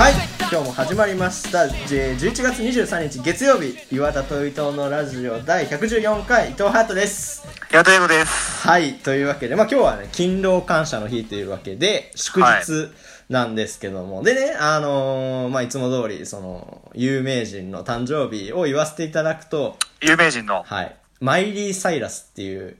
はい今日も始まりましたで11月23日月曜日岩田と伊藤のラジオ第114回伊藤ハートですやと英語です。はいというわけでまあ今日はね勤労感謝の日というわけで祝日なんですけども、でねあのーまあいつも通りその有名人の誕生日を言わせていただくと有名人の、はいマイリー・サイラスっていう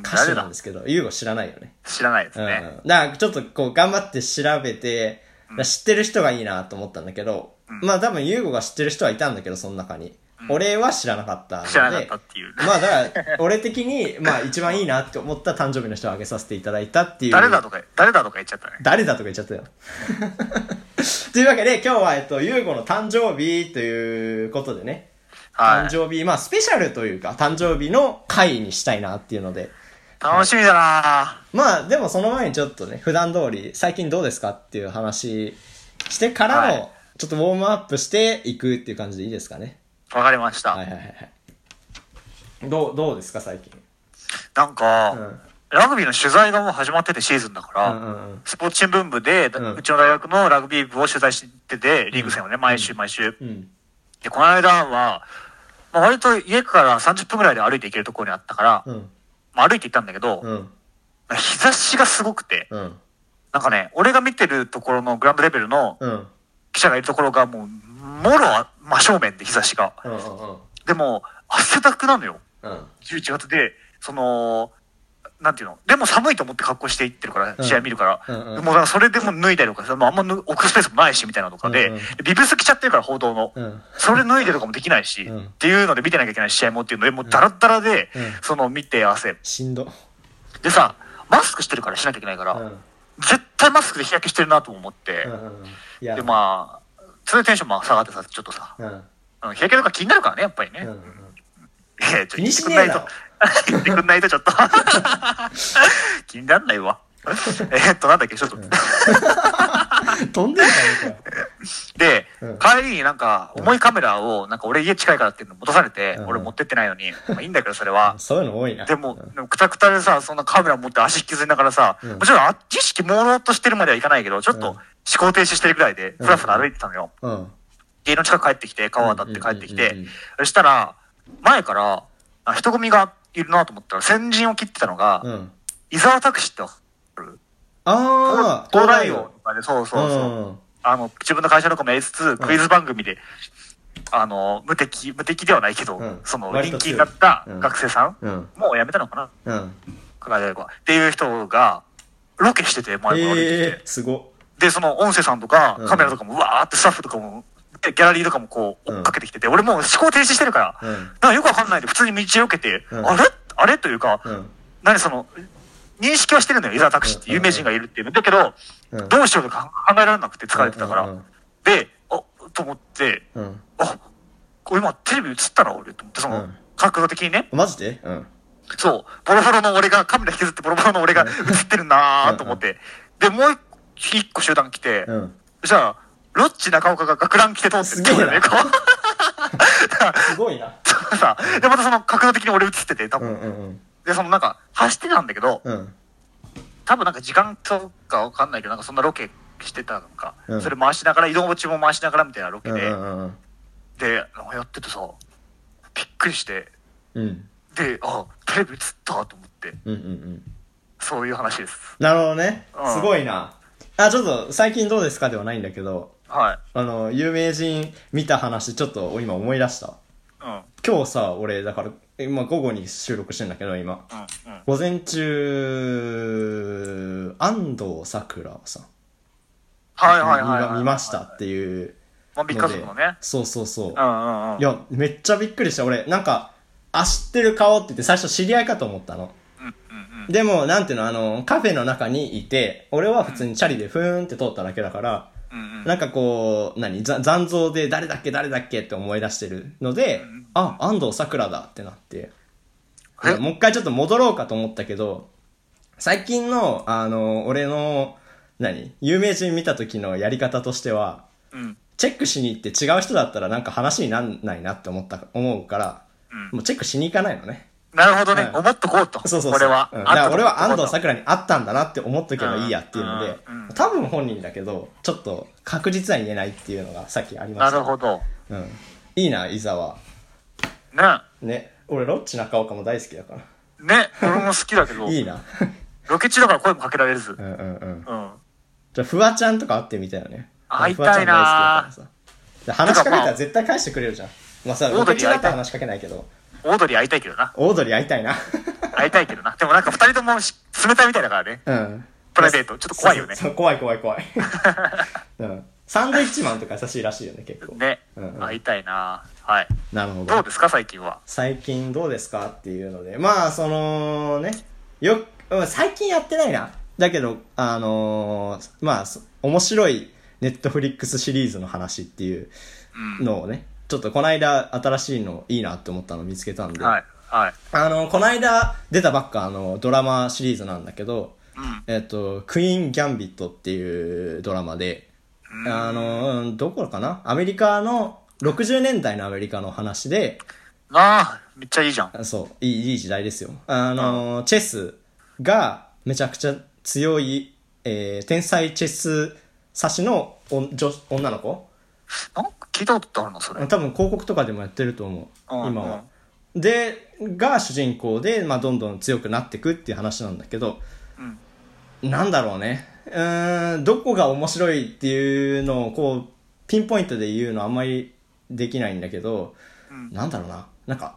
歌手なんですけど、ユーゴ知らないよね。知らないですね。うん。だからちょっとこう頑張って調べて、知ってる人がいいなと思ったんだけど、まあ多分ユーゴが知ってる人はいたんだけど、その中に。俺は知らなかったので。知らなかったっていうまあだから、俺的に、まあ一番いいなって思った誕生日の人を挙げさせていただいたっていう。誰だとか、誰だとか言っちゃったね。誰だとか言っちゃったよ。というわけで、今日は、えっと、ゆうごの誕生日ということでね、はい。誕生日、まあ、スペシャルというか、誕生日の回にしたいなっていうので、楽しみだなまあ、でもその前にちょっとね、普段通り、最近どうですかっていう話してからはいの、ちょっとウォームアップしていくっていう感じでいいですかね。わかりました。はいはいはいはい。どう、どうですか、最近？なんか、うん。ラグビーの取材がもう始まっててシーズンだから、うんうんうん。スポーツ新聞部で、うんうちの大学のラグビー部を取材してて、リーグ戦をね、毎週毎週。うん。で、この間は、まあ、割と家から30分ぐらいで歩いて行けるところにあったから、うん。まあ、歩いて行ったんだけど、うん。日差しがすごくて、うん。なんかね、俺が見てるところのグラウンドレベルのうん。記者がいるところがもう、もろ真正面で日差しが。うん。うん。でも、汗だくなのよ。うん。11月で、その、なんていうの？でも寒いと思って格好していってるから、うん試合見るから。もうそれでも脱いだりとかさ、もうあんま脱置くスペースもないし、みたいなのとかで、ビブス着ちゃってるから、報道の。うん。それ脱いでとかもできないし、うんっていうので見てなきゃいけない試合もっていうので、もうダラッダラで、うんその見て汗。しんど。でさ、マスクしてるからしなきゃいけないから、うん。絶対マスクで日焼けしてるなと思って。で、まあ、それでテンションも下がってさ、ちょっとさ、日焼けとか気になるからね、やっぱりね。いやちょっと言ってくんないと。言ってくんないとちょっと。気になんないわ。えーっと、なんだっけ、ちょっと。飛んでるからね、で、うん帰りになんか、重いカメラを、なんか俺家近いからっていうの持たされて、うん俺持ってってないのに、まあいいんだけど、それは。そういうの多いな。でもうん、でもくたくたでさ、そんなカメラ持って足引きずりながらさ、うんもちろんあ知識朦朧としてるまではいかないけど、ちょっとうん思考停止してるぐらいで、ふらふら歩いてたのよ。うん。家の近く帰ってきて、川渡って帰ってきてそしたら、前から、あ人混みがいるなと思ったら、先陣を切ってたのが、うん。伊沢拓司ってわかる？ああ、東大王とかで、そうそうそう。うん。あの、自分の会社の子もやりつつ、クイズ番組で、あの、無敵、無敵ではないけど、うん。その、人気になったうん。学生さん、うん。もう辞めたのかな？うん。っていう人が、ロケしてて、前から歩いてきて、ええ、すご。で、その音声さんとかうん、カメラとかも、うわーってスタッフとかも、でギャラリーとかもこう、追っかけてきてて、俺もう思考停止してるから、うん。なんかよくわかんないで、普通に道避けて、うんあれ？あれ？というか、うん。何その、認識はしてるのよ、伊沢拓司って有名人がいるっていうの。だけど、うん。どうしようとか考えられなくて疲れてたから。うんで、あ、と思って、うん。あ、これ今テレビ映ったな、俺、と思って、その、うん角度的にね、マジで？うん。そう、ボロボロの俺が、カメラ引きずってボロボロの俺が映ってるなーと思って。で、もう一一個集団来て、うん。じゃあ、ロッチ中岡が学ラン着て通ってすげえな俺ねこうすごいな。さ、で、またその角度的に俺映ってて、多うん分。うんで、そのなんか、走ってたんだけど、うん。うん。多分なんか時間とかわかんないけど、なんかそんなロケしてたのか、うんそれ回しながら、移動中も回しながらみたいなロケうんで、うんうん。で、なんかやっててさ、びっくりして、うん。で、あ、テレビ映ったと思って、うんうんうん。そういう話です。なるほどねう。んすごいな。あ、ちょっと、最近どうですかではないんだけど、はい。あの、有名人見た話、ちょっと今思い出した。うん。うん。今日さ、俺、だから、今午後に収録してんだけど、今。うん。午前中、安藤サクラさん。はいはいはいはい。見ましたっていうモンビック家族のね。そうそうそう。うんうんうん。いや、めっちゃびっくりした。俺、なんか、あ、知ってる顔って言って最初知り合いかと思ったの。うんうんうん。でも、なんていうの、あの、カフェの中にいて、俺は普通にチャリでふーんって通っただけだから、うんうん。なんかこう、何？ざ残像で誰だっけ誰だっけって思い出してるので、あ、安藤サクラだってなって、え？もう一回ちょっと戻ろうかと思ったけど、最近の、あの、俺の、何？有名人見た時のやり方としては、うん。チェックしに行って違う人だったらなんか話になんないなって思った、思うから、もうチェックしに行かないのね。なるほどね。うん思っとこうと。そうそうそう。これは。うんだから俺は安藤さサクラに会ったんだなって思っとけばいいやっていうので多分本人だけど、ちょっと確実は言えないっていうのがさっきありました。なるほど。うん。いいな、伊沢。ね。ね。俺、ロッチ中岡も大好きだから。ね。俺も好きだけど。いいな。ロケ中だから声もかけられずう。んうんうん。うん。じゃあ、フワちゃんとか会ってみたよね。会いフワちゃんたいな大好きだからさ。で話しかけたら絶対返してくれるじゃん。まあさ、ロケ中だったら話しかけないけど、オードリー会いたいけどな。オードリー会いたいな。会いたいけどな。でもなんか二人ともし冷たいみたいだからね。うん。プライベート。ちょっと怖いよねそ。う怖い怖い怖い。うん。サンドイッチマンとか優しいらしいよね、結構。ねうんうん。会いたいな。はい。なるほど。どうですか、最近は？最近どうですかっていうので。まあ、そのね、ようん最近やってないな。だけど、あのーまあ、そ面白いネットフリックスシリーズの話っていううん。のをね、ちょっとこの間新しいのいいなって思ったのを見つけたんで、はい。はい。あの、この間出たばっかあのドラマシリーズなんだけど、うん。えっと、クイーン・ギャンビットっていうドラマで、あの、うんどこかな？アメリカの、60年代のアメリカの話で、なあ、めっちゃいいじゃん。あそう、いい、いい時代ですよ。あの、チェスがめちゃくちゃ強い、えー天才チェス指しのお女女の子？なん？か聞いたことあるの、それ。多分広告とかでもやってると思う、うん今は。で、が主人公で、まあ、どんどん強くなっていくっていう話なんだけど、なんだろうね。うーん、どこが面白いっていうのを、こう、ピンポイントで言うのあんまりできないんだけど、なんだろうな。なんか、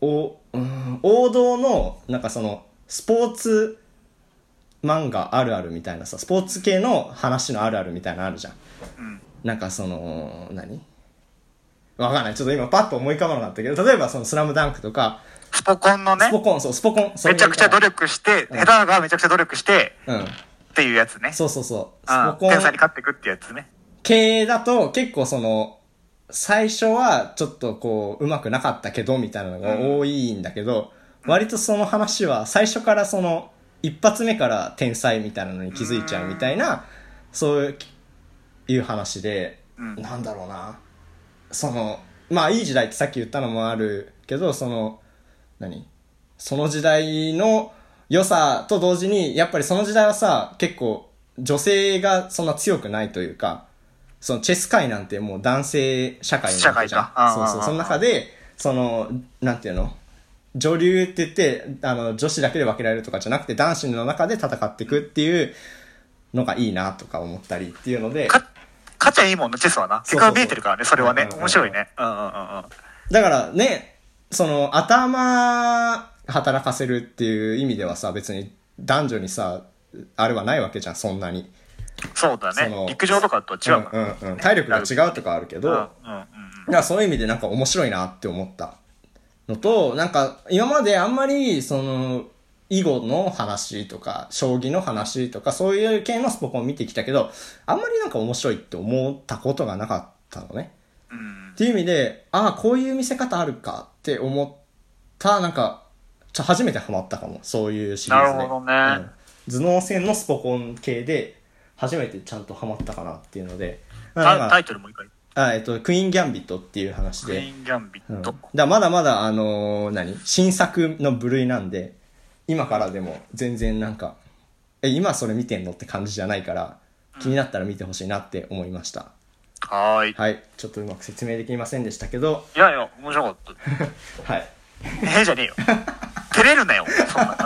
お、うん、王道の、なんかその、スポーツ漫画あるあるみたいなさ、スポーツ系の話のあるあるみたいなのあるじゃん。うん。なんかその、何？わかんない。ちょっと今パッと思い浮かばなかったけど、例えばそのスラムダンクとか、スポコンのね？ス、ポコン、そう、スポコン。めちゃくちゃ努力して、うん下手がめちゃくちゃ努力して、うん。っていうやつね。そうそうそう。スうんポコン天才に勝っていくってやつね。系だと結構その、最初はちょっとこう、うまくなかったけど、みたいなのが多いんだけど、割とその話は最初からその、一発目から天才みたいなのに気づいちゃうみたいな、そういう話で、うんなんだろうな。その、まあいい時代ってさっき言ったのもあるけど、その、何？その時代の良さと同時に、やっぱりその時代はさ、結構女性がそんな強くないというか、そのチェス界なんてもう男性社会なわけじゃん。そうそう。その中で、その、なんていうの？女流って言って、あの、女子だけで分けられるとかじゃなくて、男子の中で戦っていくっていうのがいいなとか思ったりっていうので、か、勝ちゃいいもんね、チェスはな。結果が見えてるからね、それはね面白いね。うんうんうんうん。だからね、その頭働かせるっていう意味ではさ、別に男女にさ、あれはないわけじゃん、そんなに。そうだそのね。陸上とかとは違う。うんうんうん。体力が違うとかあるけど、うんだうんうんからそういう意味でなんか面白いなって思ったのと、なんか今まであんまりその、囲碁の話とか、将棋の話とか、そういう系のスポコンを見てきたけど、あんまりなんか面白いって思ったことがなかったのね。うん。っていう意味で、ああ、こういう見せ方あるかって思った、なんか、ちょ初めてハマったかも。そういうシリーズで。なるほどねうん頭脳戦のスポコン系で、初めてちゃんとハマったかなっていうので。タタイトルもう一回。あえっと、クイーン・ギャンビットっていう話で。クイーン・ギャンビうん、ットだか。らまだまだ、あのー何？新作の部類なんで、今からでも全然なんか、え、今それ見てんのって感じじゃないから、気になったら見てほしいなって思いました。はーい。はい。ちょっとうまく説明できませんでしたけど、いやいや、面白かった。はい。ええじゃねえよ。照れるなよ。そんなの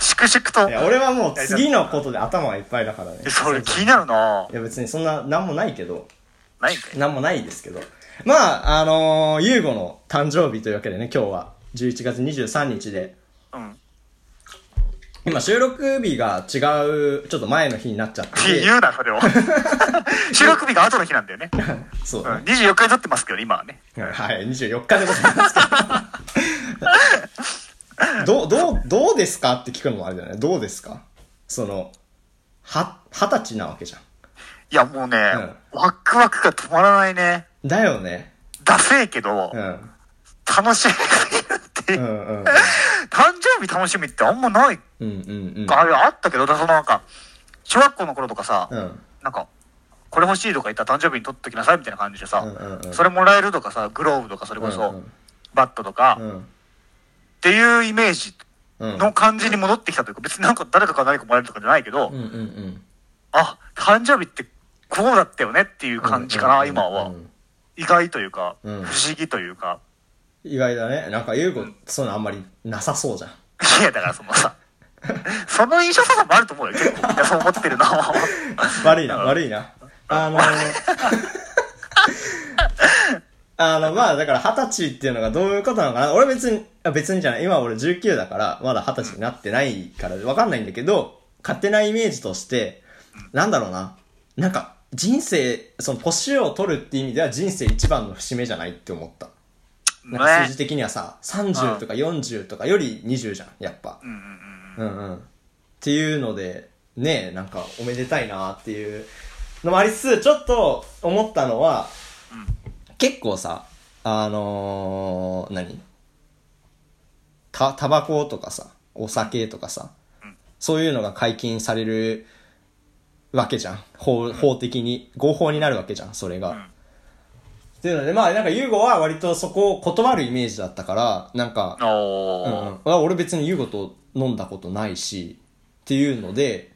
粛々とい。や、俺はもう次のことで頭がいっぱいだからね。えそれ気になるないや、別にそんな、なんもないけど、ないんかいなんもないですけど。まあ、あのー、ゆうごの誕生日というわけでね、今日は、11月23日で、うん。今収録日が違う、ちょっと前の日になっちゃってて、言うな、それを。収録日が後の日なんだよね。そううん。24日に撮ってますけど、今はね。はい、24日でございますけど。どう、どう、どうですかって聞くのもあれだよね。どうですか？その、は、二十歳なわけじゃん。いや、もうね、ワクワクが止まらないね。だよね。ダセえけど、うん。楽しみすぎるっていうう。んうん。誕生日楽しみってあんまない。うんうんうん。あれあったけど、そのなんか、小学校の頃とかさ、うん。なんか、これ欲しいとか言ったら誕生日に取っときなさいみたいな感じでさ、うんうんうんそれもらえるとかさ、グローブとかそれこそ、うんバットとか、っうん。ていうイメージうん。の感じに戻ってきたというか、別になんか誰かから何かもらえるとかじゃないけど、うんうんうん。あ、誕生日ってこうだったよねっていう感じかな、今はう。ん意外というか、うん不思議というか。意外だね。なんか、優子、そういうのあんまりなさそうじゃん。いや、だからそのさ、その印象さもあると思うよ、結構。みんなそう思ってるな。悪いな、悪いな。あの あの、まあ、だから二十歳っていうのがどういうことなのかな。俺別に、あ別にじゃない。今俺19だから、まだ二十歳になってないからわかんないんだけど、勝手なイメージとして、なんだろうな。なんか、人生、その年を取るっていう意味では人生一番の節目じゃないって思った。なんか数字的にはさ、30とか40とかより20じゃん、やっぱ。うんうんうん。うんうん。っていうので、ねなんかおめでたいなっていうのもありつつ、ちょっと思ったのは、結構さ、あのー、何？た、タバコとかさ、お酒とかさ、そういうのが解禁されるわけじゃん。法、法的に。合法になるわけじゃん、それが。っていうので、まあ、なんか、ユーゴは割とそこを断るイメージだったから、なんか。うん俺別に優子と飲んだことないしっていうので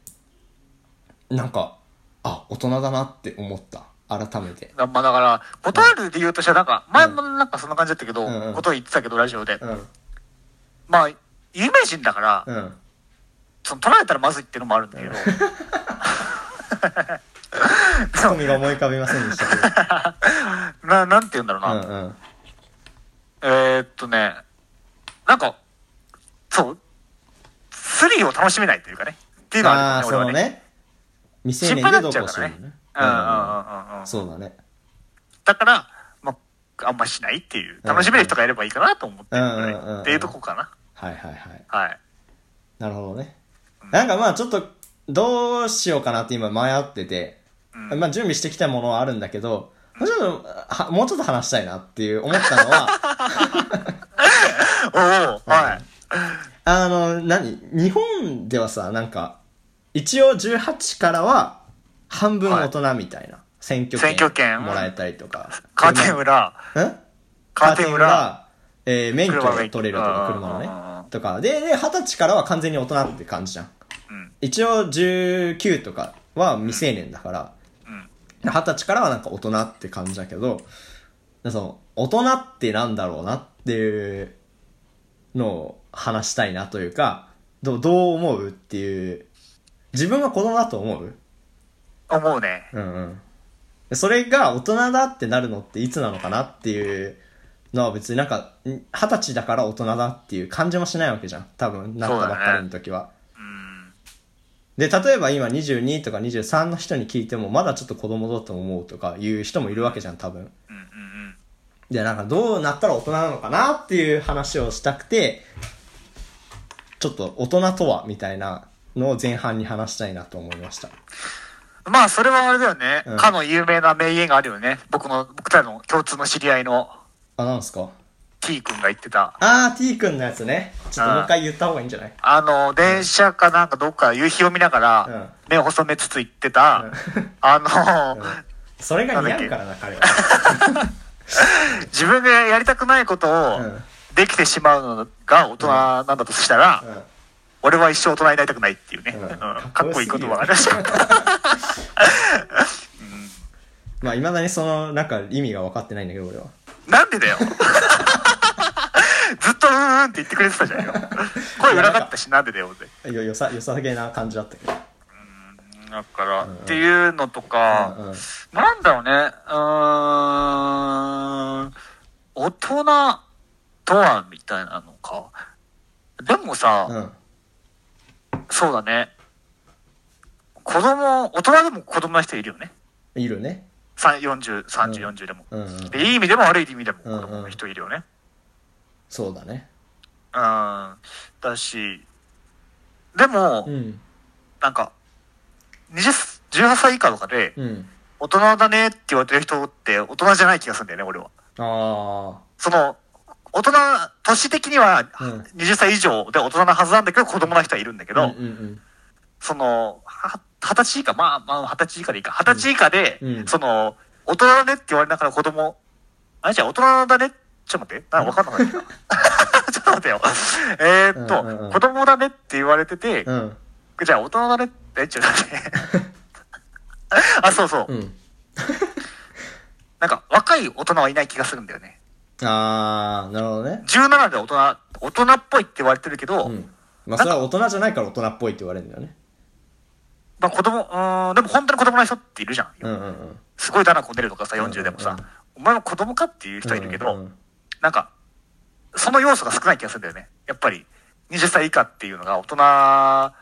なんかあ大人だなって思った。改めて。まあだから、答える理由としてはなんか、前もなんかそんな感じだったけど、ことを言ってたけど、ラジオで。うん。まあ、有名人だから、うん。その取られたらまずいっていうのもあるんだけど、ツッコミが思い浮かびませんでしたけど。な、なんて言うんだろうな。うんうん。えー、っとね、なんか、そう、スリーを楽しめないというかね。っていうのはあああるよね、俺はね。そのね。未成年でどうこうするのね。うんうんうんうん。うん。そうだね。だから、まあ、あんましないっていう、楽しめる人がいればいいかなと思ってるのねうんうんうんうん。っていうとこかな。はいはいはい。はい。なるほどね。なんかまあちょっとどうしようかなって今迷ってて、うんまあ準備してきたものはあるんだけどもうちょっとはもうちょっと話したいなっていう思ったのは おおはい。あの、何？日本ではさ、なんか、一応18からは、半分大人みたいな、選挙選挙権？もらえたりとか。カーテン裏、車？んカーテン裏、えー免許取れるとか、車のね。とか。で、で、20歳からは完全に大人って感じじゃん。うん一応19とかは未成年だから、うん。二十歳からはなんか大人って感じだけど、その、大人ってなんだろうなっていうのを話したいなというか、どうどう思うっていう、自分は子供だと思う？思うね。うんうん。でそれが大人だってなるのっていつなのかなっていうのは別になんか、ん二十歳だから大人だっていう感じもしないわけじゃん。多分、なったばっかりの時は。うん。で、例えば今22とか23の人に聞いても、まだちょっと子供だと思うとかいう人もいるわけじゃん、多分。で、なんかどうなったら大人なのかなっていう話をしたくて、ちょっと大人とはみたいなのを前半に話したいなと思いました。まあ、それはあれだよね。うんかの有名な名言があるよね。僕の、僕らの共通の知り合いのあ、なんすか？T 君が言ってた。あー、T 君のやつね。ちょっともう一回言った方がいいんじゃない？あの、電車かなんかどっか夕日を見ながらうん、目を細めつつ言ってた、あの、それが似合うからな、彼は。自分がやりたくないことをうんできてしまうのが大人なんだとしたら、うん俺は一生大人になりたくないっていうね。かかっこいい言葉がありました。まあ、未だにその、なんか意味が分かってないんだけど、俺は。なんでだよ。ずっとうーんって言ってくれてたじゃんよ。声裏返ったし、なんでだよって。よ、よさ、よさげな感じだったけど。だから、っていうのとか、うんうんなんだろうね、うーん、大人とはみたいなのか。でもさ、うん。そうだね。子供、大人でも子供な人いるよね。いるね。さ40、30、40でも。うんうん。でいい意味でも悪い意味でも子うんうん供の人いるよね。そうだね。うん。だし、でも、うん。なんか、20 18歳以下とかで、うん。大人だねって言われてる人って大人じゃない気がするんだよね、俺は。あその、大人、年的にはうん20歳以上で大人なはずなんだけど、子供な人はいるんだけあ。ど、うんうんその、は二十歳以下、まあまあ二十歳以下でいいか。二十歳以下で、うんその、大人だねって言われながら子供、あれじゃあ大人だねちょっと待って。なんかわかんなかったな。ちょっと待ってよ。えーっと、うんうんうん子供だねって言われてて。じゃあ大人だね？って、ちょっと待って。あ、そうそう。うん。なんか若い大人はいない気がするんだよね。あー、なるほどね。17で大人、大人っぽいって言われてるけど、うん。まあ、それは大人じゃないから大人っぽいって言われるんだよね。まあ子供、うーん、でも本当に子供の人っているじゃん。うんうんうん。すごいだなこねるとかさ、40でもさ、うんうんお前も子供かっていう人いるけど、うんうんなんか、その要素が少ない気がするんだよね。やっぱり、20歳以下っていうのが大人っ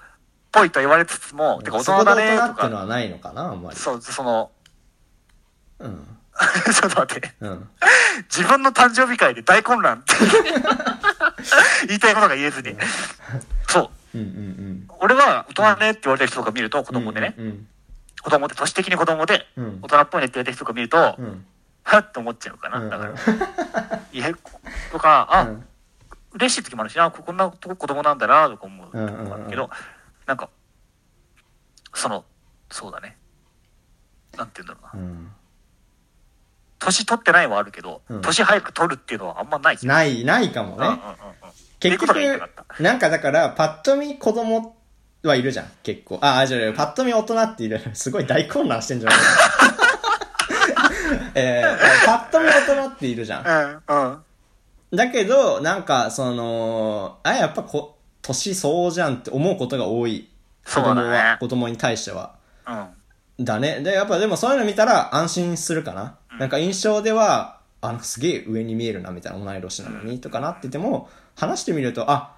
ぽいと言われつつも、てか大人だねと大人っていうのか、はないのかな、あんまり。そう、その、うん。ちょっと待って、うん。自分の誕生日会で大混乱って言いたいことが言えずに。そう。うんうんうん。俺は大人だねって言われてる人とか見ると、子供でね、うん子供で、年的に子供で、うん大人っぽいねって言われてる人とか見ると、うん。うん。はっって思っちゃうかな。うんだから、いや、とか、あ、うん嬉しい時もあるし、あ、ここんなとこ子供なんだな、とか思う時うんうんうんもあるけど、なんか、その、そうだね。なんて言うんだろうな。うん。年取ってないはあるけど、うん年早く取るっていうのはあんまないない、ないかもうんうんうんね。うん。結局なんかだから、パッと見子供はいるじゃん、結構。あ、あ、じゃあ、パッと見大人っている。すごい大混乱してんじゃない？えー、パッと見大人っているじゃん。うん、うん。だけど、なんか、その、あ、やっぱこ、年相応じゃんって思うことが多い。子供は、子供に対しては。うん。だね。で、やっぱでもそういうの見たら安心するかな。なんか印象では、あ、なんかすげえ上に見えるな、みたいな同い年なのに、とかなってても、話してみると、あ、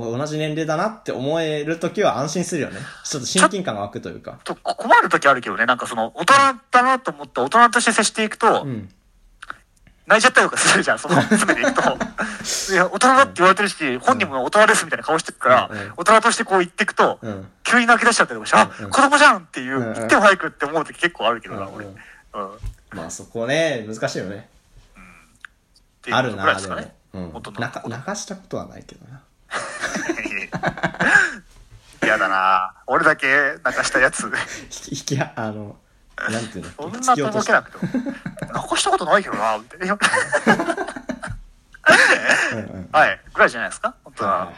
同じ年齢だなって思えるときは安心するよね。ちょっと親近感が湧くというか。と困る時あるけどね、なんかその、大人だなと思って大人として接していくと、うん。泣いちゃったりとかするじゃん、その詰めていくと。いや、大人だって言われてるし、本人も大人ですみたいな顔してるから、うんうん大人としてこう言っていくと、うん。急に泣き出しちゃったりとかして、あ、うん子供じゃんっていう、うんうん言っても早くって思う時結構あるけどな、うん俺。うん。まあそこね、難しいよね。あるな、でも。うん泣かしたことはないけどな。嫌だな俺だけ泣かしたやつ。引き、引き、あの、なんていうの？そんなけなくても。泣かしたことないけどなみたいな。はい。ぐらいじゃないですか？本当は。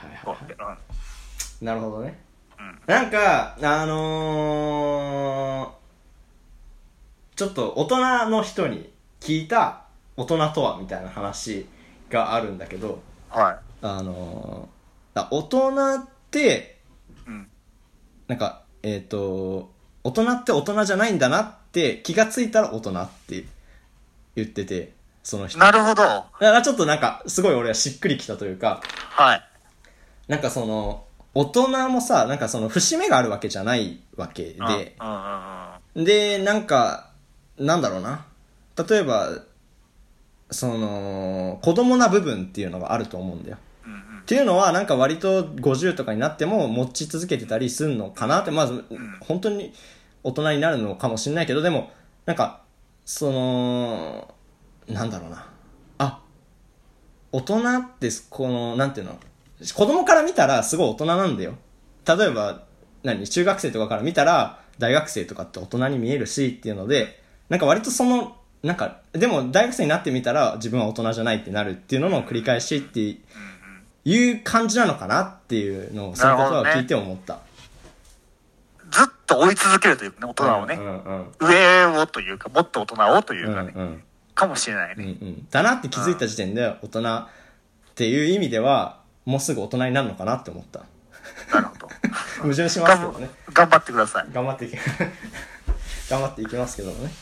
なるほどね。うんなんか、あのー、ちょっと大人の人に聞いた大人とはみたいな話があるんだけど、はあのー、あ大人って、い。うん。なんか、えっ、と、大人って大人じゃないんだなって気がついたら大人って言ってて、その人。なるほど。だからちょっとなんか、すごい俺はしっくりきたというか、はい。なんかその、大人もさ、なんかその節目があるわけじゃないわけで。で、なんか、なんだろうな。例えば、その、子供な部分っていうのがあると思うんだよ。っていうのは、なんか割と50とかになっても持ち続けてたりするのかなって、まず、本当に大人になるのかもしれないけど、でも、なんか、その、なんだろうな。あ、大人って、この、なんていうの、子供から見たらすごい大人なんだよ。例えば、何、中学生とかから見たら、大学生とかって大人に見えるしっていうので、なんか割とその、なんか、でも大学生になってみたら自分は大人じゃないってなるっていうのの繰り返しっていう感じなのかなっていうのを、その言葉を聞いて思った。ずっと追い続けるというかね、大人をねう。んうん上をというか、もっと大人をといううん。かね、うんうんかもしれないうんうね。ん。だなって気づいた時点で大人っていう意味では、もうすぐ大人になるのかなって思った。なるほど。矛盾しますけどね。頑張ってください。頑張っていき、頑張っていきますけどもね。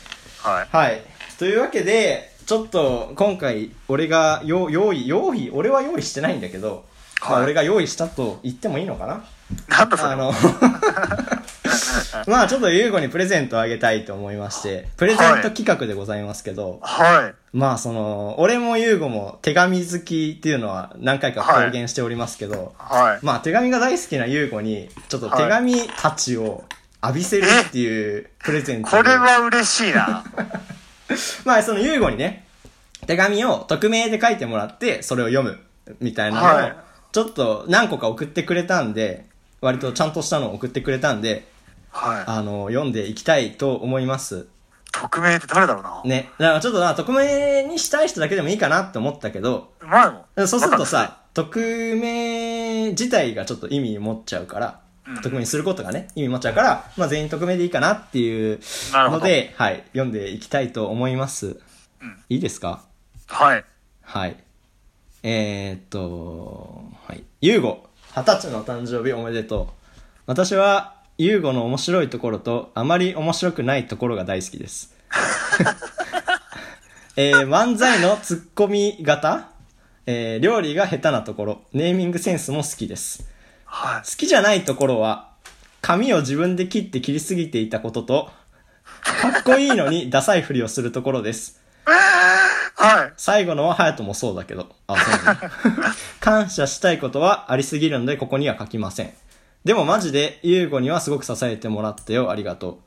はい。はい。というわけで、ちょっと今回俺が用用意、用意、俺は用意してないんだけど、まあはい俺が用意したと言ってもいいのかな？なんだそれ。あの、まあちょっと優吾にプレゼントあげたいと思いまして、プレゼント企画でございますけど、はい。まあその、俺も優吾も手紙好きっていうのは何回か公言しておりますけど、はい。まあ手紙が大好きな優吾に、ちょっと手紙たちを浴びせるっていうプレゼントこれは嬉しいな。まあその優吾にね、手紙を匿名で書いてもらって、それを読む、みたいなのを、はいちょっと何個か送ってくれたんで、割とちゃんとしたのを送ってくれたんで、はい。あの、読んでいきたいと思います。匿名って誰だろうな。ね。だからちょっとな、匿名にしたい人だけでもいいかなって思ったけど、前も。そうするとさ、匿名自体がちょっと意味持っちゃうから、匿名にすることがね、意味持っちゃうから、まあ全員匿名でいいかなっていうので、はい、読んでいきたいと思います。いいですか？はい。はい。えー、っと、はい。ゆうご、二十歳の誕生日おめでとう。私は、ゆうごの面白いところと、あまり面白くないところが大好きです。えー、漫才のツッコミ型？えー、料理が下手なところ、ネーミングセンスも好きです。はい。好きじゃないところは、髪を自分で切って切りすぎていたことと、かっこいいのにダサいふりをするところです。はい。最後のは隼人もそうだけど。あ、そうなんだ 感謝したいことはありすぎるのでここには書きません。でもマジで、優吾にはすごく支えてもらったよ。ありがとう。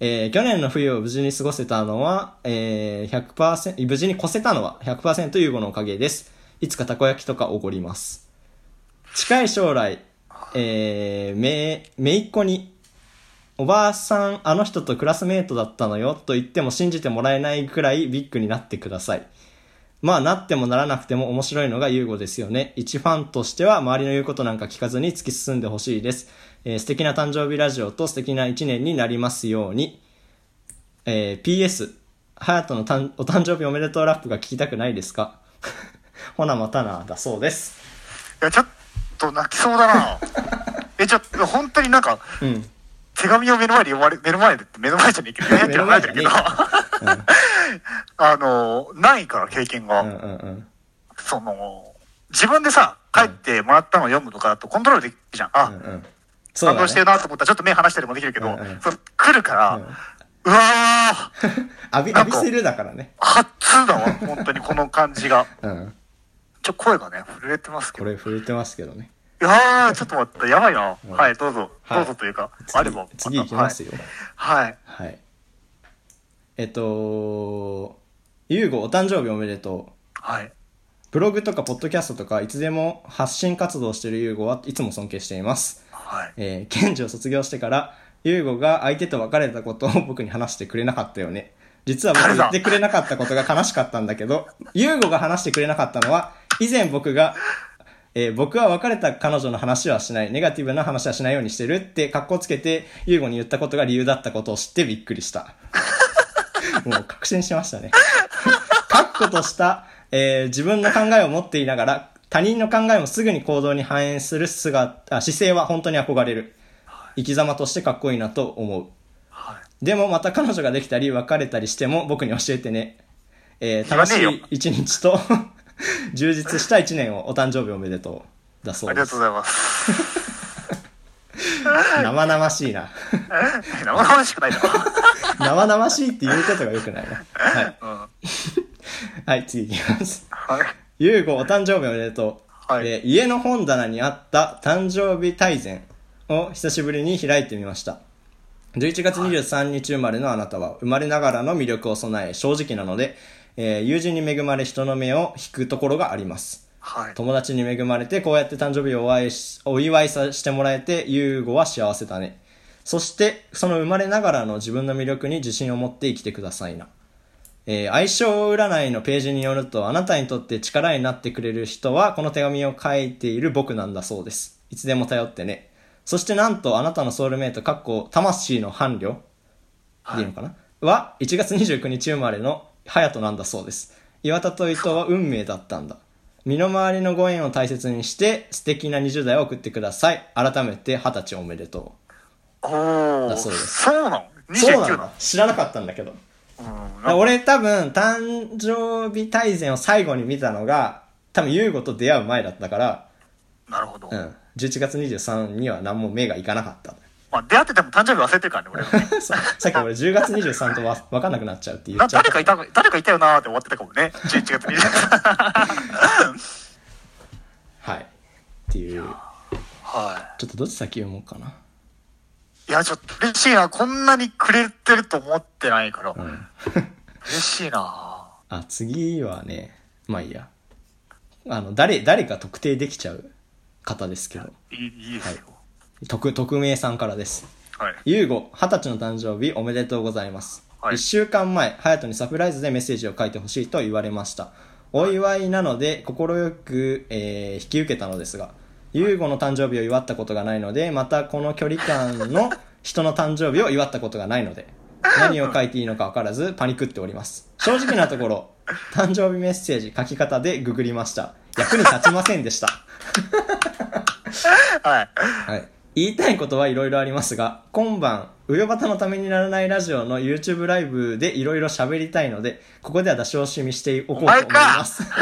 えー、去年の冬を無事に過ごせたのは、えー、100%、無事に越せたのは100%優吾のおかげです。いつかたこ焼きとかおごります。近い将来、えー、め、めいっ子に、おばあさん、あの人とクラスメートだったのよと言っても信じてもらえないくらいビッグになってください。まあ、なってもならなくても面白いのが優吾ですよね。一ファンとしては周りの言うことなんか聞かずに突き進んでほしいです。えー素敵な誕生日ラジオと素敵な一年になりますように。えー PS、ハヤトのたんお誕生日おめでとうラップが聞きたくないですか ほなまたな、だそうです。いや、ちょっと泣きそうだな。え、ちょっと、本当になんか、うん。手紙を目の前で読まれ、目の前でって、目の前じゃねえけど、ねってじゃてるけど、ね あの、ないから経験が、うんうんうん。その、自分でさ、帰ってもらったのを読むとかだとコントロールできるじゃん。あ、うんうん。そうだ感動してるね。なと思ったらちょっと目離したりもできるけど、うんうん来るから、うんうわー 浴び、浴びせるだからね。初だわ、本当にこの感じが。うん。ちょ、声がね、震えてますけど。これ触れてますけどね。いやー、ちょっと待って、やばいな。うんはい、どうぞ、はいどうぞというか、あれば。次次いきますよ。はい。はい。はい。えっと、ゆうごお誕生日おめでとう。はい。ブログとかポッドキャストとかいつでも発信活動しているゆうごはいつも尊敬しています。はい。えー、検事を卒業してから、ゆうごが相手と別れたことを僕に話してくれなかったよね。実は僕言ってくれなかったことが悲しかったんだけど、ゆうごが話してくれなかったのは、以前僕が、えー僕は別れた彼女の話はしない、ネガティブな話はしないようにしてるって格好つけて、ゆうごに言ったことが理由だったことを知ってびっくりした。もう確信しましたね。確固とした、えー自分の考えを持っていながら、他人の考えもすぐに行動に反映する姿、あ姿勢は本当に憧れる。生き様としてかっこいいなと思う。はい。でもまた彼女ができたり別れたりしても僕に教えてね。えー楽しい一日と 充実した一年をお誕生日おめでとう。だそうですありがとうご。ざいます。生々しいな。生々しくないだろ。生々しいって言うことが良くないな。はい。うん。ははい、次いきます。い。ゆうごお誕生日おめでとう。はいえー家の本棚にあった誕生日大全を久しぶりに開いてみました。11月23日生まれのあなたは生まれながらの魅力を備え正直なので、えー友人に恵まれ人の目を引くところがあります。はい。友達に恵まれてこうやって誕生日をお会いしお祝いさしてもらえてゆうごは幸せだね。そしてその生まれながらの自分の魅力に自信を持って生きてくださいな。えー相性占いのページによると、あなたにとって力になってくれる人は、この手紙を書いている僕なんだそうです。いつでも頼ってね。そしてなんと、あなたのソウルメイト、かっこ、魂の伴侶でいいのかな？は、1月29日生まれの隼人なんだそうです。岩田と伊藤は運命だったんだ。身の回りのご縁を大切にして、素敵な20代を送ってください。改めて、20歳おめでとおー。だそうですそうなの？う。そうなん ?29 なだ。知らなかったんだけど。俺多分誕生日大全を最後に見たのが多分優吾と出会う前だったから、なるほど。うん、11月23には何も目がいかなかったまあ、出会ってても誕生日忘れてるからね、俺はね。ささっき俺10月23とわ分かんなくなっちゃうって言なっちゃった誰かいた、誰かいたよなーって終わってたかもね。11月23日。はいっていうは。ちょっとどっち先読もうかないいや、ちょっと嬉しいな。こんなにくれてると思ってないから。うん。嬉しいな。あ、次はね、まあいいや。あの、誰、誰か特定できちゃう方ですけど、いいいいですよ。匿、匿名さんからです。はい。ゆうご、二十歳の誕生日おめでとうございます。一、はい週間前、ハヤトにサプライズでメッセージを書いてほしいと言われました。お祝いなので、快く、えー引き受けたのですが、ゆうごの誕生日を祝ったことがないので、またこの距離感の 人の誕生日を祝ったことがないので、何を書いていいのか分からず、パニクっております。正直なところ、誕生日メッセージ書き方でググりました。役に立ちませんでした。はい。はい。言いたいことはいろいろありますが、今晩、うよばたのためにならないラジオの YouTube ライブでいろいろ喋りたいので、ここでは出し惜しみしておこうと思います。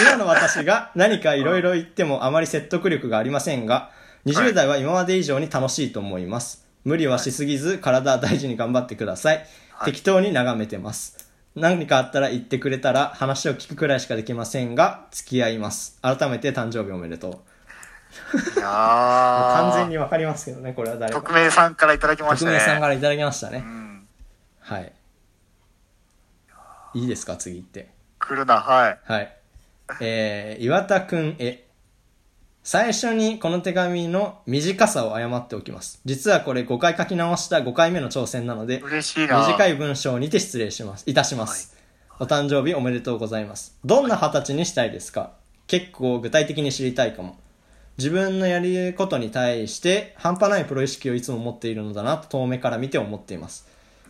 今の私が何かいろいろ言ってもあまり説得力がありませんが、20代は今まで以上に楽しいと思います。無理はしすぎず、体大事に頑張ってください。適当に眺めてます。何かあったら言ってくれたら話を聞くくらいしかできませんが、付き合います。改めて誕生日おめでとう。いやー完全にわかりますけどね、これは誰か。匿名さんからいただきまし匿たね。名さんからいただきましたねう。ん。はい。いいですか、次行って。来るな、はい。はい。えー、岩田くんへ。最初にこの手紙の短さを誤っておきます。実はこれ5回書き直した5回目の挑戦なので、嬉しいな。短い文章にて失礼します。いたします。お誕生日おめでとうございます。どんな二十歳にしたいですか？結構具体的に知りたいかも。自分のやることに対して半端ないプロ意識をいつも持っているのだなと遠目から見て思っています。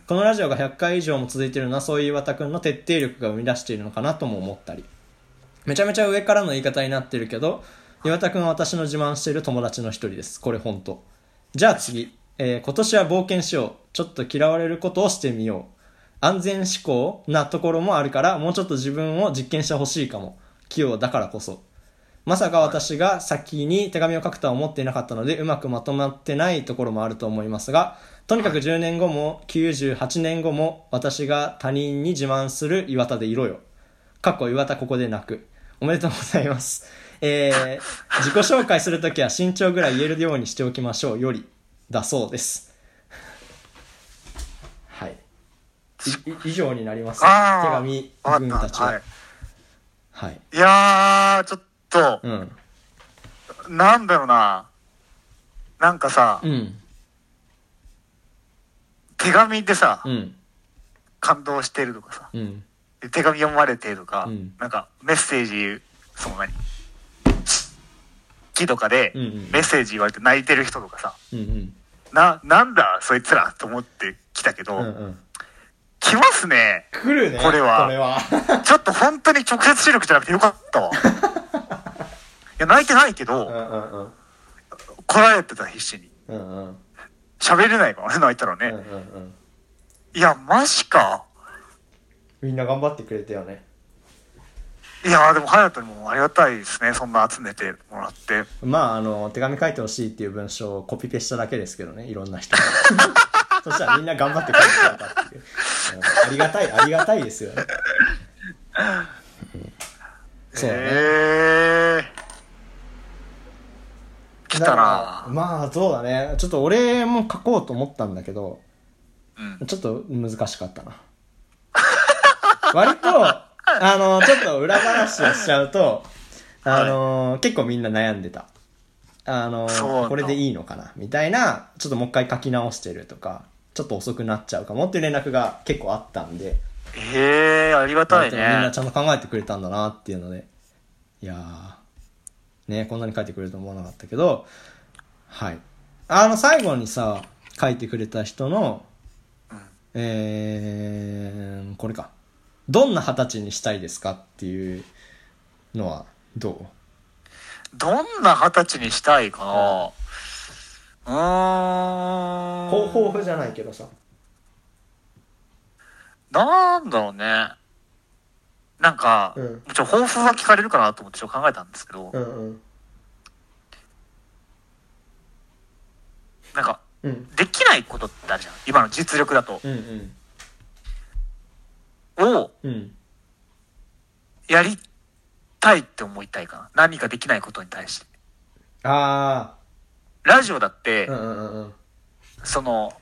このラジオが100回以上も続いているのはそういう岩田くんの徹底力が生み出しているのかなとも思ったり。めちゃめちゃ上からの言い方になってるけど、岩田くんは私の自慢している友達の一人です。これ本当。じゃあ次、えー今年は冒険しよう。ちょっと嫌われることをしてみよう。安全志向なところもあるから、もうちょっと自分を実験してほしいかも。器用だからこそ。まさか私が先に手紙を書くとは思っていなかったので、うまくまとまってないところもあると思いますが、とにかく10年後も98年後も私が他人に自慢する岩田でいろよ。かっこ岩田ここで泣く。おめでとうございます。えー、自己紹介するときは身長ぐらい言えるようにしておきましょうより、だそうです。はい。いい以上になります。手紙わか君たちは。はい。はい。いやー、ちょっと、うん。なんだろうな。なんかさ、うん。手紙でさ、うん。感動してるとかさ、うん。で手紙読まれてとか、うんなんかメッセージ、その何木とかでメッセージ言われて泣いてる人とかさ、うんうん。な、なんだそいつらと思って来たけど、うんうん。来ますね。来るね。これはこれは。ちょっと本当に直接視力じゃなくてよかったわ。いや、泣いてないけうど、んうんうん。来られてた必死に。喋れないからね、泣いたらね。いや、マジか。みんな頑張ってくれたよね。いや、でも、隼人にもありがたいですね。そんな集めてもらって。まあ、あの、手紙書いてほしいっていう文章をコピペしただけですけどね、いろんな人が。そしたらみんな頑張って書いてくれたっていう。うんありがたい、ありがたいですよね。う んそうだね。えー、来たなまあ、そうだね。ちょっと俺も書こうと思ったんだけど、うん。ちょっと難しかったな。割と、あの、ちょっと裏話をしちゃうと、あの、結構みんな悩んでた。あのこれでいいのかなみたいな、ちょっともう一回書き直してるとか、ちょっと遅くなっちゃうかもっていう連絡が結構あったんで、えー、ありがたい割とみんなねち。ゃんと考えてくれたんだなっていうので、いやー、ね、こんなに書いてくれると思わなかったけど、はい。あの、最後にさ、書いてくれた人の、えー、これか。どんな二十歳にしたいですかっていうのはどう？どんな二十歳にしたいかな？うーん。ほ抱負じゃないけどさ。なんだろうね。なんか、うんちょ、抱負は聞かれるかなと思ってちょっと考えたんですけど、うんうん。なんか、うん。できないことってあるじゃん。今の実力だと。うんうん。をうん。やりたいって思いたいかな。何かできないことに対して。あラジオだって、うんうんうんうん。その、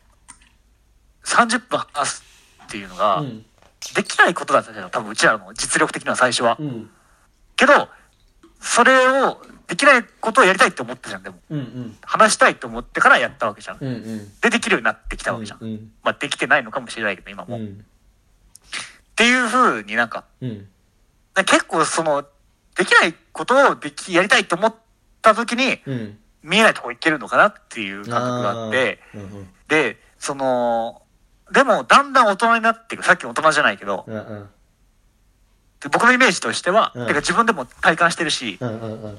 30分話すっていうのが、うん。できないことだったじゃん。多分うちらの実力的には最初は。うん。けど、それを、できないことをやりたいって思ったじゃん、でも。うんうん。話したいと思ってからやったわけじゃん。うんうん。で、できるようになってきたわけじゃん。うんまあ、できてないのかもしれないけど、今も。っうん。ていう風になんか、うん。結構その、できないことをでき、やりたいと思った時に、うん。見えないとこ行けるのかなっていう感覚があって、うんうん。で、その、でも、だんだん大人になっていく。さっき大人じゃないけど、うんうん。で僕のイメージとしては、うんてか自分でも体感してるし、うんうんうん。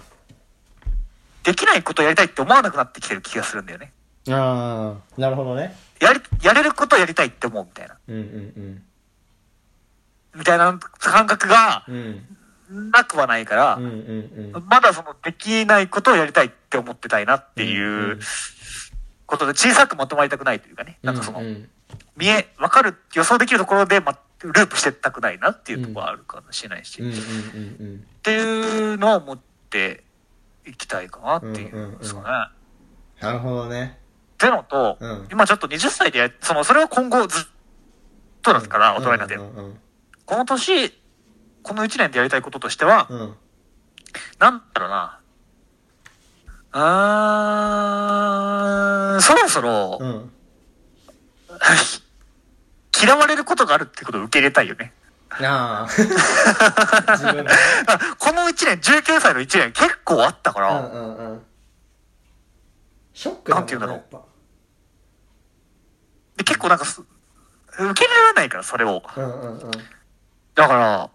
できないことをやりたいって思わなくなってきてる気がするんだよね。ああ、なるほどね。やり、やれることをやりたいって思うみたいな。うんうんみたいな感覚がうん。うん。なくはないから、うんうんうん。まだそのできないことをやりたいって思ってたいなっていうんううんことで小さくまとまりたくないというかね。なんかそのう、ん見え、わかる、予想できるところで、ま、ループしてったくないなっていうところはあるかもしれないし、うんうっんうんていうのを思っていきたいかなっていうんですかね。なるほどね。ってのと、うん今ちょっと20歳でや、その、それを今後ずっとだから、大人になってう。んうんこの年、この1年でやりたいこととしては、うん。うん。なんだろうな。あー、そろそろ、うん。嫌われることがあるってことを受け入れたいよね。あ。この1年、19歳の1年結構あったから、うんうんうん。ショックだもんなんて言うんだろうで結構なんかす、受け入れられないから、それを。うんうんうん。だから、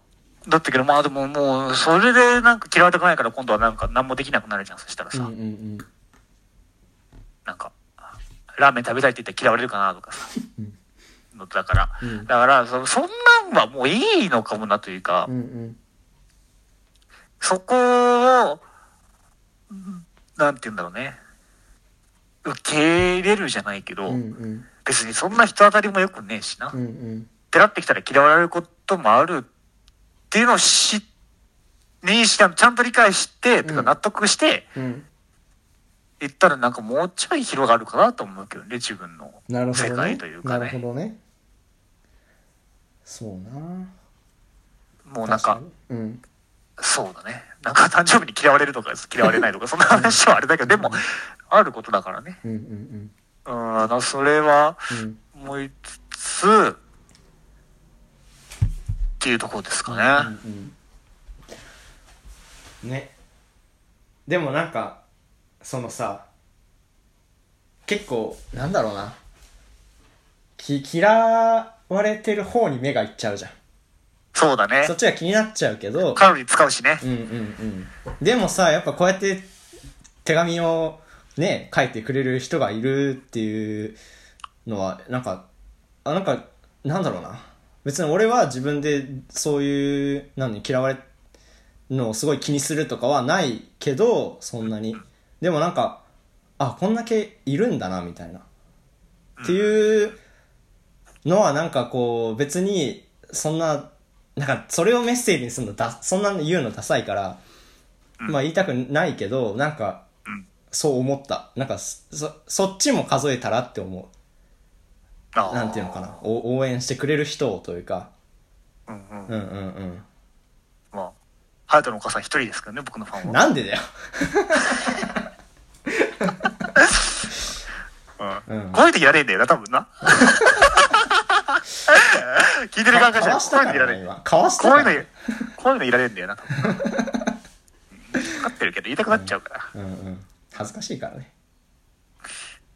だったけど、まあでももう、それでなんか嫌われたくないから今度はなんか何もできなくなるじゃん、そしたらさ。うんうんうん。なんか、ラーメン食べたいって言って嫌われるかなとかさ。のだから、うんだからそ、そんなんはもういいのかもなというか、うんうん。そこを、うんなんて言うんだろうね。受け入れるじゃないけど、うんうん。別にそんな人当たりもよくねえしな。っうんうん。てなってきたら嫌われることもあるっていうのを知認識ちゃんと理解して、うん納得して、うん。言ったらなんかもうちょい広がるかなと思うけどね、自分の。世界というかなるほね。どね。そうなもうなんか、にうん。そうだね。なんか誕生日に嫌われるとか嫌われないとか、そんな話はあれだけど、でも、あることだからね。うんうんうん、あのそれはうん。うん。思いつつ、っていうところですかね。うんうん、ねでもなんかそのさ結構なんだろうな。き嫌われてる方に目がいっちゃうじゃん。そうだね。そ。っちが気になっちゃうけどカロリー使うしね。うんうんうん。でもさやっぱこうやって手紙をね書いてくれる人がいるっていうのはなんかあなんかなんだろうな。別に俺は自分でそういう何嫌われるのをすごい気にするとかはないけどそんなにでもなんかあこんだけいるんだなみたいな。っていうのはなんかこう別にそんななんかそれをメッセージにするのだそんなの言うのダサいから、まあ言いたくないけどなんかうん。そう思った。なんかそそっちも数えたらって思う。なんていうのかな。お応援してくれる人をというか。うんうん。うんうんうん。まあ、ハヤトのお母さん一人ですけどね、僕のファンは。なんでだよこういう時いらねえんだよな、多分な。聞いてる側からかしたら、わしたからねこういうのいらねえ。今かわしたこういうのから、こういうのいらねえんだよな、多分。分かってるけど言いたくなっちゃうから。うんうん恥ずかしいからね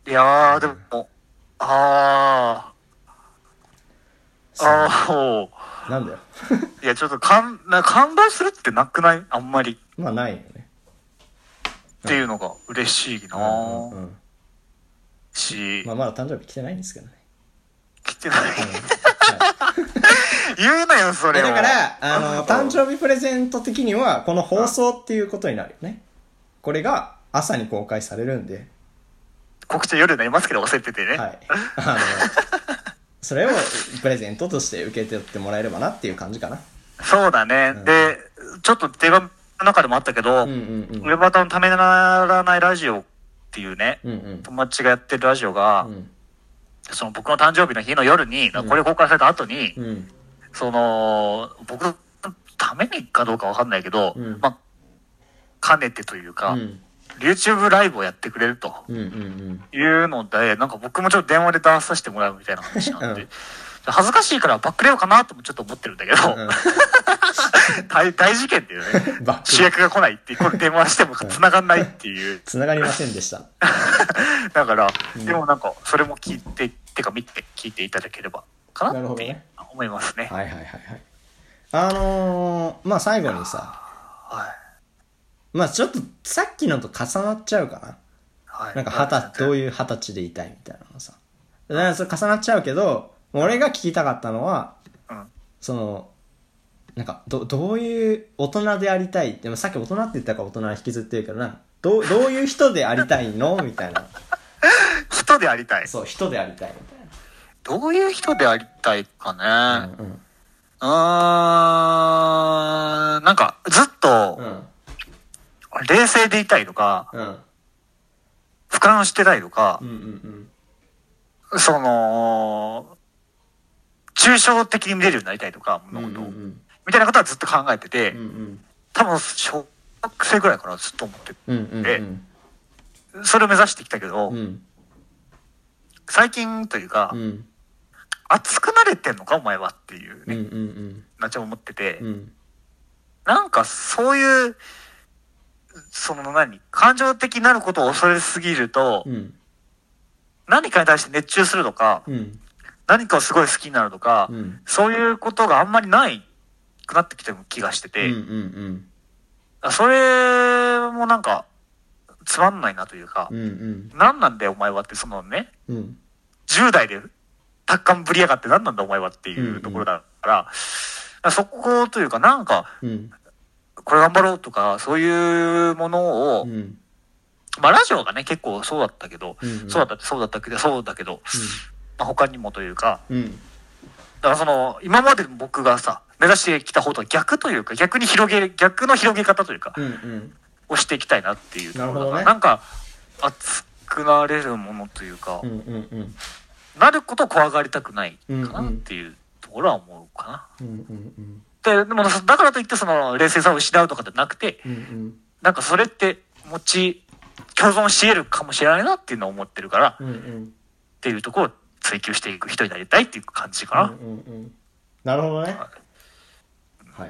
いやー、でも、あー。あー、なんだよいや、ちょっと感、な感動するってなくない？あんまり。っまあないよねていうのが嬉しいなうんーうんうんし、まあまだ誕生日来てないんですけどね来てない。言うなよ、それを。だから、あの、うん誕生日プレゼント的には、この放送っていうことになるよね。これが朝に公開されるんで、告知は夜になりますけど忘れててね。はい。あの、それをプレゼントとして受け取ってもらえればなっていう感じかな。そうだね。うんで、ちょっと手紙の中でもあったけど、うんうんうん。ウェバタのためならないラジオっっていうね、うんうん。友達がやってるラジオが、うん。その僕の誕生日の日の夜に、これ公開された後に、うん。その、僕のためにかどうかわかんないけど、うん。まあ、兼ねてというか、うん。YouTube ライブをやってくれるというので、なんか僕もちょっと電話で出させてもらうみたいな話なんで、うん恥ずかしいからバックれようかなともちょっと思ってるんだけど、うん。大大事件っていうね、主役が来ないってこれ電話しても繋がんないっていう。繋がりませんでした。だから、ん。でもなんか、それも聞いて、てか見て、聞いていただければ、かなって思いますね。はいはいはいはい。あのー、まあ最後にさはい。まあちょっとさっきのと重なっちゃうかな。はい。なんか二十どういう二十歳でいたいみたいなのさ。だからそれ重なっちゃうけど俺が聞きたかったのはうん。そのなんかどどういう大人でありたい？でもさっき大人って言ったから大人は引きずってるけどな。どうどういう人でありたいの？みたいな。人でありたい。そう人でありたいみどういう人でありたいかね？たいなうん。うーん。なんか、ずっとう、ん。冷静でいたいとか、うん。うん俯瞰してたいとかうんう、ん。その、抽象的に見れるようになりたいとか、うんうん物事を。うん。みたいなことはずっと考えててうんう、ん。多分、小学生ぐらいからずっと思ってうんうんうん。それを目指してきたけど、うん。最近というか、うん。熱くなれてんのかお前はっていううんうね、ん。なっちゃん思ってて、うん。なんかそういう、その何、感情的になることを恐れすぎると、うん。何かに対して熱中するとか、うん何かをすごい好きになるとか、うん。そういうことがあんまりないくなってきてる気がしてうんて、うん。それもなんか、つまんないなというか、うんうん。何なんだよお前はって、そのね、うん。10代で達観ぶりやがって何なんだお前はっていうところだから、そこというかなんか、うん。これ頑張ろうとか、そういうものを、うん。まあラジオがね、結構そうだったけど、うんそうだったそうだったけど、そうだけど、まあ他にもというか、うん。だからその、今まで僕がさ、目指してきた方とは逆というか、逆に広げる、逆の広げ方というか、うんうん。をしていきたいなっていうところだから、なね。なんか、熱くなれるものというか、うんうんうん。なることを怖がりたくないかなっていうところは思うかな。うんうんで、でも、だからといってその、冷静さを失うとかじゃなくて、うんうん。なんかそれって持ち、共存し得るかもしれないなっていうのを思ってるから、うんうん。っていうところを追求していく人になりたいっていう感じかな。うんうんうん。なるほどね。はい。はいはい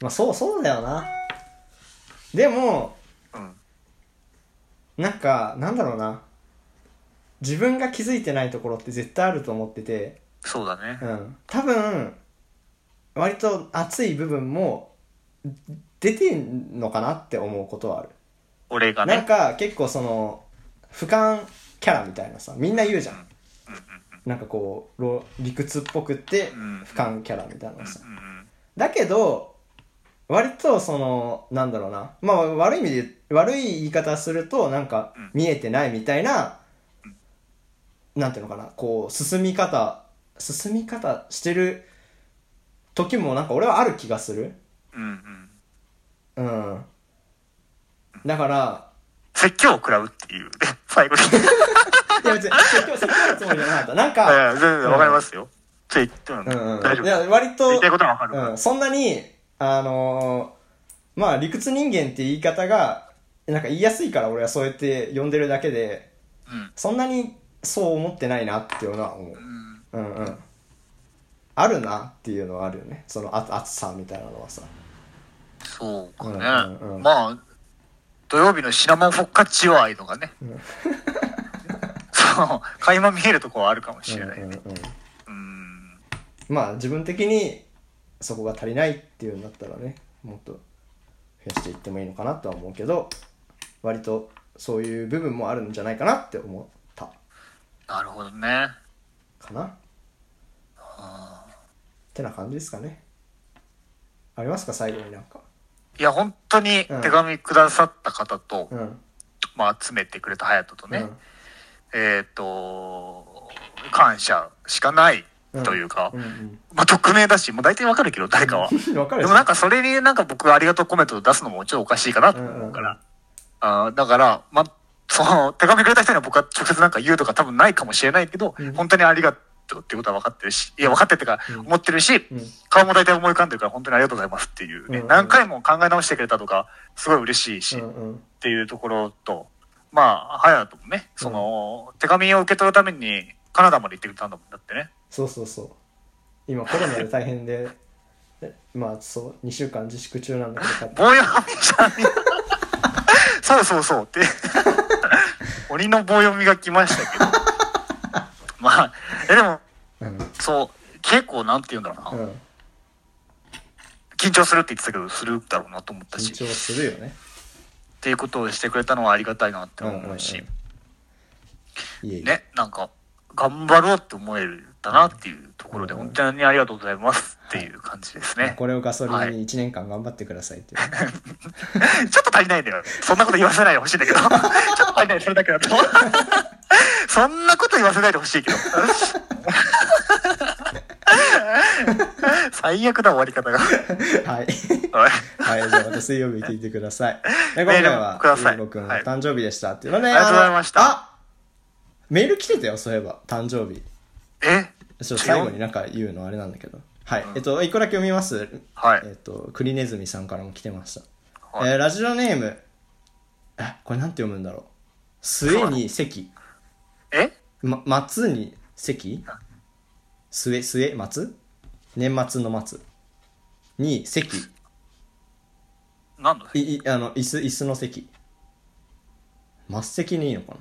まあそうそうだよな。でもうん。なんかなんだろうな。自分が気づいてないところって絶対あると思ってて。そうだね。うん。多分割と熱い部分も出てんのかなって思うことはある。なん俺がね。か結構その俯瞰キャラみたいなさみんな言うじゃん。なんかこうろ理屈っぽくってん。俯瞰キャラみたいなのさだけど割とそのなんだろうな。まあ悪い意味で悪い言い方するとなんかうん。見えてないみたいななんていうのかな。こう進み方進み方してる時もなんか俺はある気がする。うん。だから説教を食らうっていうね、最後に。いや別に今日説教のつもりじゃなかったなんいかや 全然わかりますよ。言って、大丈夫。いや割と言いたいことはわかる。うん、そんなに、あのーまあ理屈人間って言い方が、なんか言いやすいから俺はそうやって呼んでるだけで、うんそんなにそう思ってないなっていうのは思う。うんうんうん。あるなっていうのはあるよね。そのあ熱さみたいなのはさ。そうかね。うんうんうんまあ、土曜日のシナモンフォッカッチオ愛とかね。そう、垣間見えるところはあるかもしれないね。うんうんうんうん。まあ自分的にそこが足りないっていうんだったらね、もっと増やしていってもいいのかなとは思うけど、割とそういう部分もあるんじゃないかなって思ったなるほどね。かな。ってな感じですかね。ありますか最後になんか。いや、本当に手紙くださった方と、うん。まあ、集めてくれた隼人とね、うん。えっ、と、感謝しかないというか、うんうん。まあ、匿名だし、もう大体わかるけど、誰かは。かるでもなんかそれになんか僕ありがとうコメントを出すのもちょっとおかしいかなと思うから。あーだから、ま、その、手紙くれた人には僕は直接なんか言うとか多分ないかもしれないけど、本当にありがとうっていうことは分かってるし、いや、分かってるってか、思ってるし、うん顔も大体思い浮かんでるから本当にありがとうございますっていうね、うんうん何回も考え直してくれたとか、すごい嬉しいし、っうんうんていうところと、まあ、隼人もね、その、手紙を受け取るためにカナダまで行ってくれたんだもんだってね。そうそうそう今コロナで大変で えまあそう2週間自粛中なんだけど 棒読みじゃん。そうそうそうって。鬼の棒読みが来ましたけど。まあ、え、でも、うん。そう、結構なんて言うんだろうな。うん。緊張するって言ってたけど、するだろうなと思ったし、っ緊張するよね。ていうことをしてくれたのはありがたいなって思うし、うんうんいえいえ。ね、なんか、頑張ろうって思えるだなっていうところで、うんうん。本当にありがとうございますっていう感じですね。これをガソリンはい。に1年間頑張ってくださいっていう、ちょっと足りないんだよ。そんなこと言わせないでほしいんだけど。ちょっと足りない、それだけだと。そんなこと言わせないでほしいけど。最悪だ、終わり方が。はいはいはい、じゃあまた水曜日聞いてください。で今回は、くださくんはい誕生日でしたっていうので、ありがとうございましたメール来てたよ、そういえば、誕生日。え？ちょっと最後になんか言うのあれなんだけど。はい。えっと、一個だけ読みます。はいえっと、クリネズミさんからも来てました。はいえーラジオネーム、え、これなんて読むんだろう。末に関。え？ま、松に関？末、末、松？年末の松。に関。なんだい、い、あの、椅子、椅子の席。末席にいいのか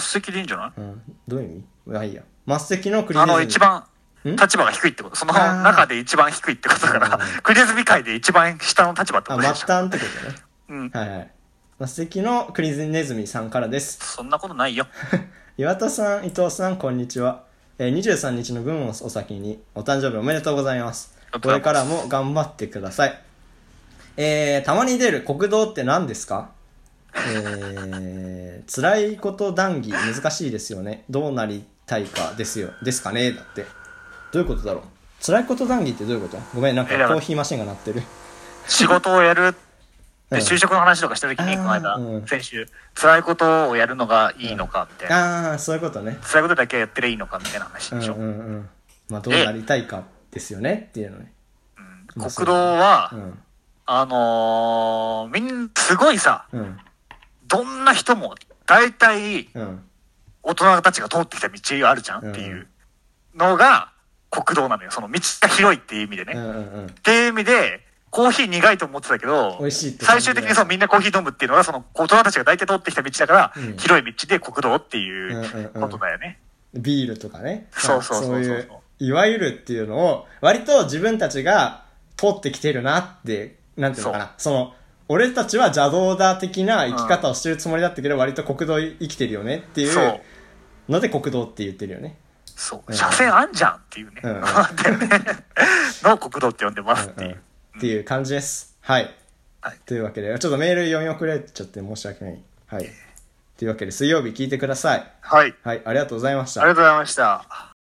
末席でいいんじゃない？なうん。どういう意味？まあいいや。末席のクリネズミ。あの、一番、ん？立場が低いってこと。その中で一番低いってことだから、クリネズミ界で一番下の立場ってあ、ことでしょ。末端ってことね。うん。はいはい。末席のクリネズミさんからです。そんなことないよ。岩田さん、伊藤さん、こんにちは。えー、23日の分をお先に、お誕生日おめでとうございます。これからも頑張ってください。えー、たまに出る国道って何ですか？えー、辛いこと談義難しいですよね。どうなりたいかですよ。ですかね？だって。どういうことだろう？辛いこと談義ってどういうこと？ごめん、なんかコーヒーマシンが鳴ってる。仕事をやるって、うん就職の話とかした時に、この間う、ん先週、辛いことをやるのがいいのか、みたいな。あー、そういうことね。辛いことだけやってりゃいいのか、みたいな話でしょ。うんうんうん。まあ、どうなりたいかですよねっていうのね。まあ国道は、うん。あのー、みんな、すごいさ、うん。どんな人も、大体、うん。大人たちが通ってきた道があるじゃんっていうのが、国道なのよ。その道が広いっていう意味でね。うんっうんうん。ていう意味で、コーヒー苦いと思ってたけど、最終的にそうみんなコーヒー飲むっていうのは、その大人たちが大体通ってきた道だから、うん広い道で国道っていうんうんううんことだよね。ビールとかね。そうそうそうそうそういう、いわゆるっていうのを、割と自分たちが通ってきてるなって、なんていうのかな。その、俺たちは邪道だ的な生き方をしてるつもりだったけど、割と国道生きてるよねっていそううので国道って言ってるよね。そうう。ん車線あんじゃんっていうね。うんうんだよねの国道って呼んでますってうんうんいう。っていう感じです。はい。はいというわけで、ちょっとメール読み遅れちゃって申し訳ない。はい。というわけで、水曜日聞いてください。はい。はい、ありがとうございましたあり。がとうございました。